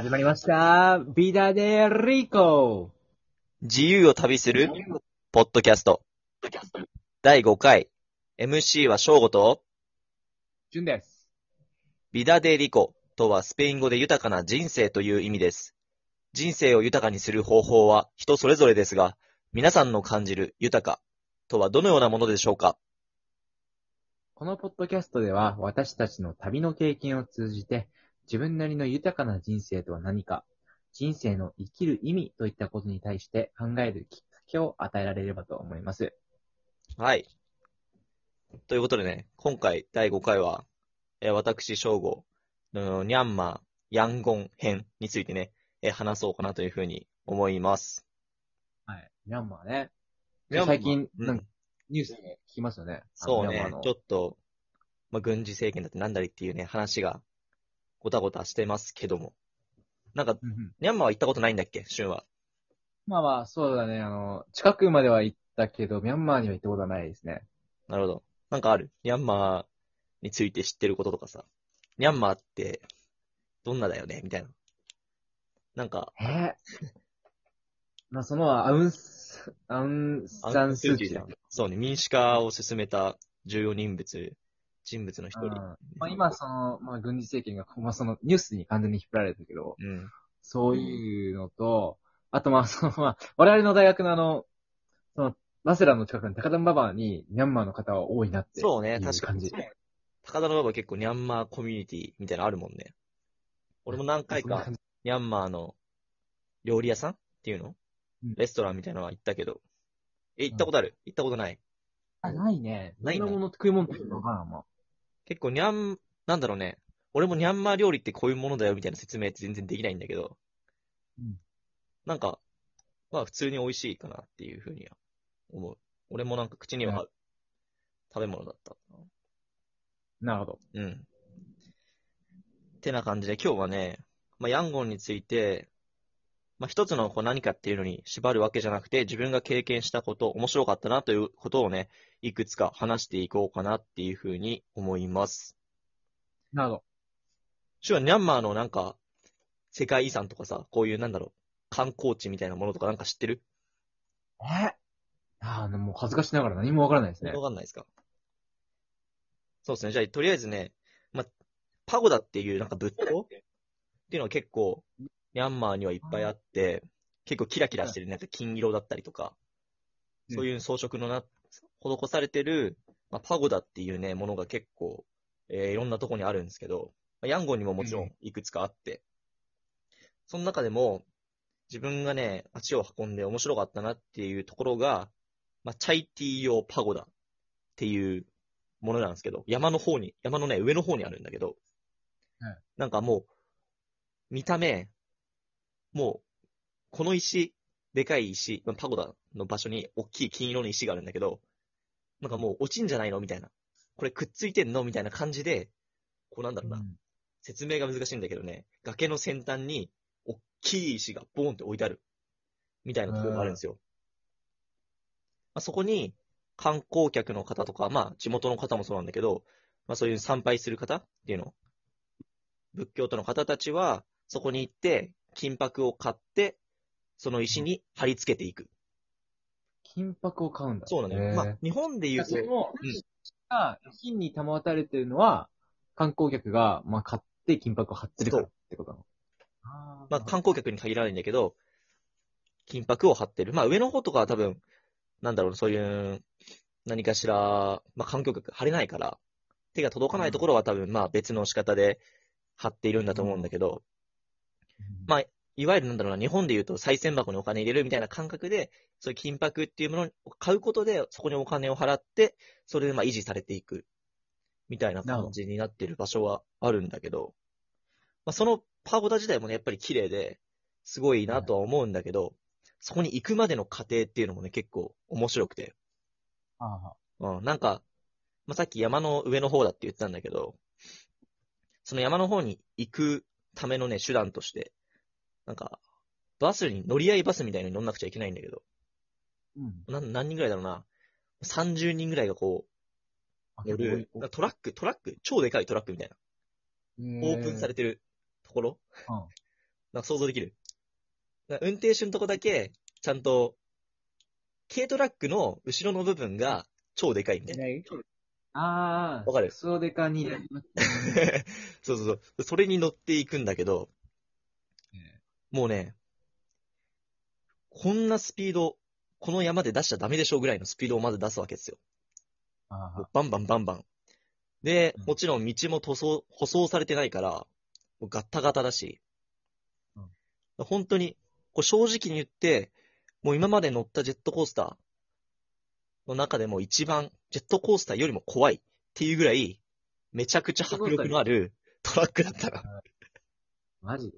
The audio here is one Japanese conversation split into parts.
始まりました。ビダデリコ。自由を旅する、ポッドキャスト。第5回。MC は翔吾と、ジュンです。ビダデリコとはスペイン語で豊かな人生という意味です。人生を豊かにする方法は人それぞれですが、皆さんの感じる豊かとはどのようなものでしょうか？このポッドキャストでは私たちの旅の経験を通じて自分なりの豊かな人生とは何か、人生の生きる意味といったことに対して考えるきっかけを与えられればと思います。はい。ということでね、今回第5回は、えー私、翔吾のニャンマー、ヤンゴン編についてね、えー話そうかなというふうに思います。はい。ミャンマーね。ミャンマー最近、うんニュースで聞きますよね。そうねちょっと、まあ、軍事政権だってなんだりっていうね、話が、ごたごたしてますけども。なんか、うんうんミャンマーは行ったことないんだっけ？シュンは。まあまあ、そうだね。あの、近くまでは行ったけど、ミャンマーには行ったことはないですね。なるほど。なんかある？ミャンマーについて知ってることとかさ。ミャンマーって、どんなだよね？みたいな。なんか、え？ー まあ、その、アウンス、アウンサンスーチーだ。そうね、民主化を進めた重要人物、人物の一人。うんまあ、今、その、まあ、軍事政権が、まあ、その、ニュースに完全に引っ張られてるけど、うん。そういうのと、あと、まあ、その、まあ、我々の大学のあの、その、バセラの近くの高田馬場に、ミャンマーの方は多いなってそうね、確かに。高田馬場結構ミャンマーコミュニティみたいなのあるもんね。俺も何回かミャンマーの料理屋さんっていうの？うんレストランみたいなのは行ったけど。え、行ったことある？行ったことない？あ、ないね。ないんだどんなもの食い物ってわからんま結構ニャン、なんだろうね。俺もニャンマー料理ってこういうものだよみたいな説明って全然できないんだけど。うんなんか、まあ普通に美味しいかなっていうふうには思う。俺もなんか口には合う食べ物だった。なるほど。うん。てな感じで今日はね、まあヤンゴンについて、まあ一つのこう何かっていうのに縛るわけじゃなくて、自分が経験したこと、面白かったなということをね、いくつか話していこうかなっていうふうに思います。なるほシュはミャンマーのなんか、世界遺産とかさ、こういうなんだろう、観光地みたいなものとかなんか知ってる？ど。え？ああ、もう恥ずかしながら何もわからないですねわ。かんないですか？そうですね。じゃあ、とりあえずね、ま、パゴダっていうなんか仏塔っていうのは結構、ミャンマーにはいっぱいあって、結構キラキラしてる、なんか金色だったりとか、うん。そういう装飾のな、施されてる、まあ、パゴダっていうね、ものが結構、えーいろんなとこにあるんですけど、まあヤンゴンにももちろんいくつかあって、その中でも、自分がね、足を運んで面白かったなっていうところが、まあ、チャイティー用パゴダっていうものなんですけど、山の方に、山のね、上の方にあるんだけど、はいなんかもう、見た目、もう、この石、でかい石、まあパゴダの場所に大きい金色の石があるんだけど、なんかもう落ちんじゃないのみたいな。これくっついてんのみたいな感じで、こうなんだろうな、うん説明が難しいんだけどね、崖の先端に、大きい石がボーンって置いてある。みたいなところがあるんですよ。まあ、そこに、観光客の方とか、まあ、地元の方もそうなんだけど、まあ、そういう参拝する方っていうの、仏教徒の方たちは、そこに行って、金箔を買って、その石に貼り付けていく。金箔を買うんだ。そうなのよ。へーまあ、日本で言うとそ、のうん、が、金に保たれてるのは、観光客が、まあ、買って金箔を貼ってるからってことなの？あまあ、観光客に限らないんだけど、金箔を貼ってる。まあ、上の方とかは多分、なんだろう、そういう、何かしら、まあ、観光客貼れないから、手が届かないところは多分、まあ、別の仕方で貼っているんだと思うんだけど、まあ、いわゆるなんだろうな、日本で言うと、再銭箱にお金入れるみたいな感覚で、そういう金箔っていうものを買うことで、そこにお金を払って、それでまあ維持されていく、みたいな感じになっている場所はあるんだけど、まあ、そのパゴダ自体もね、やっぱり綺麗で、すごいなとは思うんだけど、そこに行くまでの過程っていうのもね、結構面白くて、あうん、なんか、まあ、さっき山の上の方だって言ったんだけど、その山の方に行くためのね、手段として、なんか、バスに乗り合いバスみたいに乗んなくちゃいけないんだけど、うん。なん何人ぐらいだろうな。30人ぐらいがこう、乗る、あトラック、トラック、超でかいトラックみたいな、オープンされてるところうんなんか想像できる運転手のとこだけ、ちゃんと、軽トラックの後ろの部分が超でかいみたいな。ああ。わかる？クソデカに。そうそうそう。それに乗っていくんだけど、もうね、こんなスピード、この山で出しちゃダメでしょうぐらいのスピードをまず出すわけですよ。あバンバンバンバン。でうん、もちろん道も塗装、舗装されてないから、もうガッタガタだし、本当に、こう正直に言って、もう今まで乗ったジェットコースターの中でも一番、ジェットコースターよりも怖いっていうぐらい、めちゃくちゃ迫力のあるトラックだったの。マジで？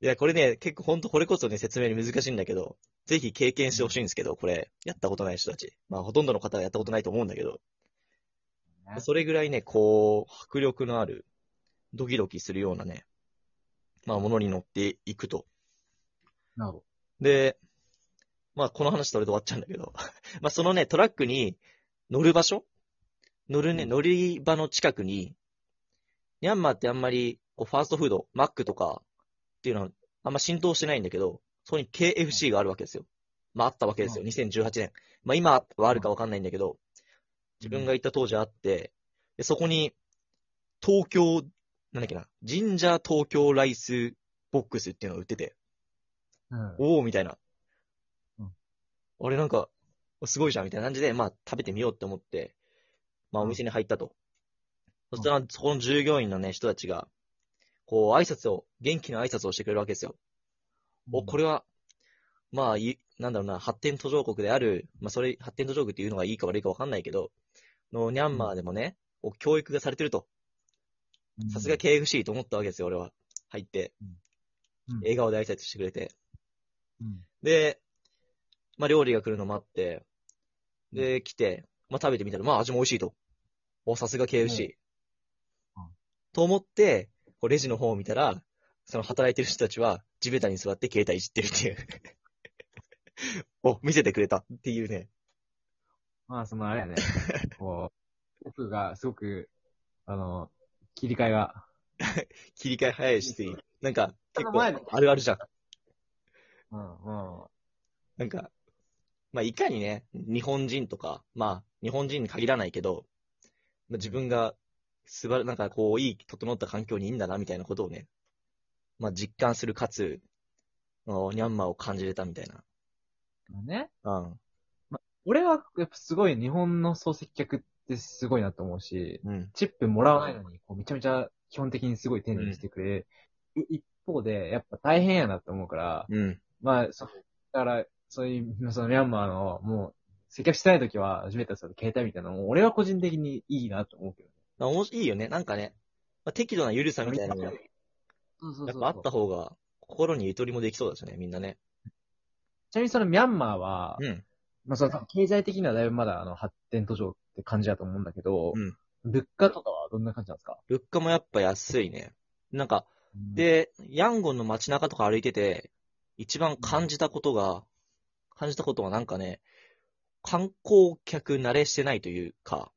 いや、これね、結構ほんとこれこそね、説明に難しいんだけど、ぜひ経験してほしいんですけど、これ、やったことない人たち。まあ、ほとんどの方がやったことないと思うんだけど、ねそれぐらいね、こう、迫力のある、ドキドキするようなね、まあ、ものに乗っていくと。なるほど。で、まあ、この話それで終わっちゃうんだけど、まあ、そのね、トラックに乗る場所？乗るね、うん乗り場の近くに、ミャンマーってあんまり、こう、ファーストフード、マックとかっていうのは、あんま浸透してないんだけど、そこに KFC があるわけですよ。まあ、あったわけですよ、うん2018年。まあ、今はあるかわかんないんだけど、自分が行った当時あって、でそこに、東京、なんだっけな、 Ginger Tokyo Rice Box っていうのが売ってて、うん。おーみたいな。うんあれなんか、すごいじゃんみたいな感じで、まあ食べてみようって思って、まあお店に入ったと。そしたら、そこの従業員のね、人たちが、こう挨拶を、元気な挨拶をしてくれるわけですよ。お、これ、れは、まあ、いなんだろうな、発展途上国である、まあそれ、発展途上国っていうのがいいか悪いかわかんないけど、の、ミャンマーでもね、お教育がされてると。さすが KFC と思ったわけですよ、俺は。入って、うん笑顔で挨拶してくれて。うん。で、まあ、料理が来るの待って、で、来て、まあ、食べてみたら、まあ、味も美味しいと。お、さすが KFC。うんうんと思って、こうレジの方を見たら、その働いてる人たちは、地べたに座って携帯いじってるっていう。お、見せてくれたっていうね。まあ、そのあれやね。こう、僕がすごく、あの、切り替えが。切り替え早いし、なんか、結構、あるあるじゃん。うん、うん。なんか、まあ、いかにね、日本人とか、まあ、日本人に限らないけど、まあ、自分が、すばら、なんかこう、いい、整った環境にいいんだな、みたいなことをね、まあ、実感するかつ、ニャンマーを感じれたみたいな。まあね。うん。俺は、やっぱすごい日本の総接客ってすごいなと思うし、うん。チップもらわないのに、こうめちゃめちゃ基本的にすごい丁寧にしてくれる。一方で、やっぱ大変やなと思うから、うん。まあ、そ、だから、そういう、そのミャンマーの、もう、接客してない時は、初めてその携帯みたいなのも、俺は個人的にいいなと思うけどね。あおもしいいよね。なんかね、まあ、適度な緩さみたいなのが、やっぱあった方が、心にゆとりもできそうだしね、みんなね。ちなみにそのミャンマーは、うん。まあその経済的にはだいぶまだあの発展途上って感じだと思うんだけど、うん物価とかはどんな感じなんですか？物価もやっぱ安いね。なんか、、で、ヤンゴンの街中とか歩いてて、一番感じたことが、感じたことはなんかね、観光客慣れしてないというか、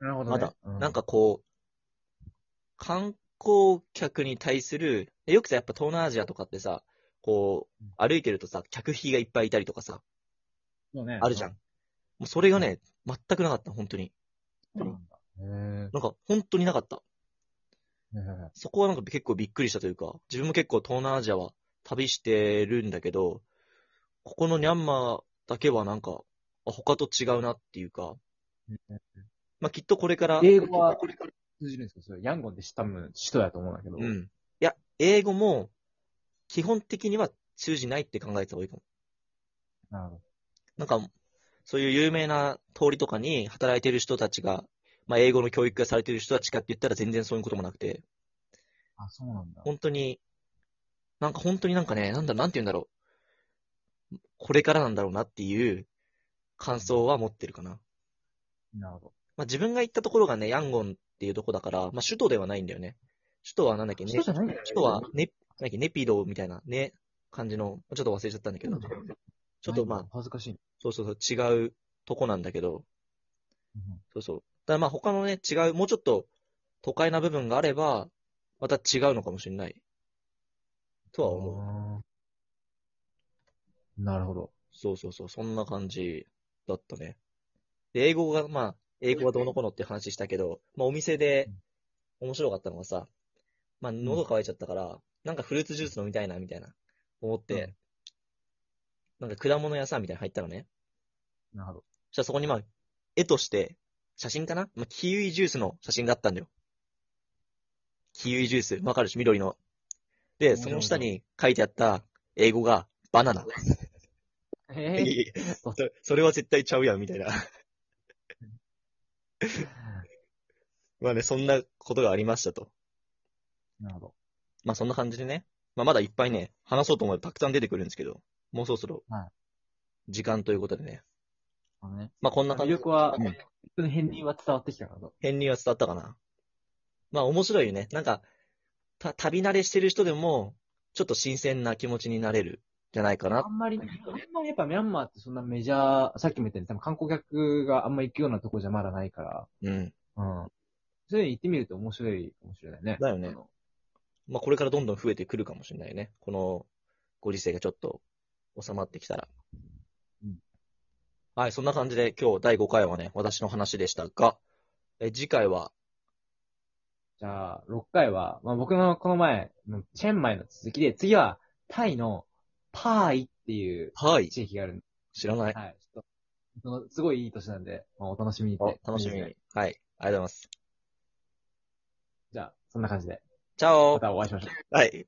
なるほど、まね。だ、なんかこう、観光客に対する、よくさ、やっぱ東南アジアとかってさ、こう、歩いてるとさ、客引きがいっぱいいたりとかさ、うん、ねあるじゃん。。もうそれがね、全くなかった、本当に。なんか、本当になかった。そこはなんか結構びっくりしたというか、自分も結構東南アジアは旅してるんだけど、ここのミャンマーだけはなんか、あ他と違うなっていうか、まあ、きっとこれから、英語は通じるんですかそれ、ヤンゴンって多分首都やと思うんだけど。うん。いや、英語も、基本的には通じないって考えた方がいいかも。なるほど。なんか、そういう有名な通りとかに働いてる人たちが、まあ、英語の教育がされてる人たちかって言ったら全然そういうこともなくて、あ、そうなんだ。本当に、なんか本当になんかね、なんだ、なんて言うんだろう。これからなんだろうなっていう感想は持ってるかな。なるほど。まあ、自分が行ったところがね、ヤンゴンっていうとこだから、まあ、首都ではないんだよね。首都はなんだっけ？ね。首都じゃないんだよね首都はね、なんだっけ、ネピドみたいなね、感じの、ちょっと忘れちゃったんだけど、ちょっとまあ、恥ずかしい。そうそうそう、違うとこなんだけど、そうそう。だからまあ他のね、違う、もうちょっと都会な部分があれば、また違うのかもしれない。とは思う。う。なるほど。そうそうそう、そんな感じだったね。で、英語が、まあ、英語はどうのこうのって話したけど、まあお店で面白かったのがさ、まあ喉乾いちゃったから、なんかフルーツジュース飲みたいな、みたいな、思って、うんなんか果物屋さんみたいなの入ったのね。なるほど。そしたらそこにまあ、絵として、写真かな？まあ、キウイジュースの写真があったんだよ。キウイジュース、わかる？し、緑の。で、その下に書いてあった英語が、バナナ。えいやいやそそれは絶対ちゃうやん、みたいな。まあね、そんなことがありましたと。なるほど。まあそんな感じでね。まあまだいっぱいね、話そうと思えばたくさん出てくるんですけど、もうそろそろはい、時間ということでね。あのね。まあこんな感じ。魅力は、うんその片鱗は伝わってきたからと。片鱗は伝わったかな。まあ面白いよね。なんか、た、旅慣れしてる人でも、ちょっと新鮮な気持ちになれる、じゃないかなあ。んまり、あんまりやっぱミャンマーってそんなメジャー、さっきも言ったように多分観光客があんま行くようなとこじゃまだないから、うん。うん。そういうの行ってみると面白いかもしれないね。だよねあのまあこれからどんどん増えてくるかもしれないね。このご時世がちょっと収まってきたら。うんはい、そんな感じで今日第5回はね、私の話でしたが、え次回は、じゃあ、6回は、まあ僕のこの前のチェンマイの続きで、次はタイのパーイっていうはい、地域があるんで、知らない。はい。ちょっと、そのすごいいい年なんで、まあ、お楽しみにっおて。楽しみに。はい、ありがとうございます。じゃあ、そんな感じで、チャオまたお会いしましょう。はい。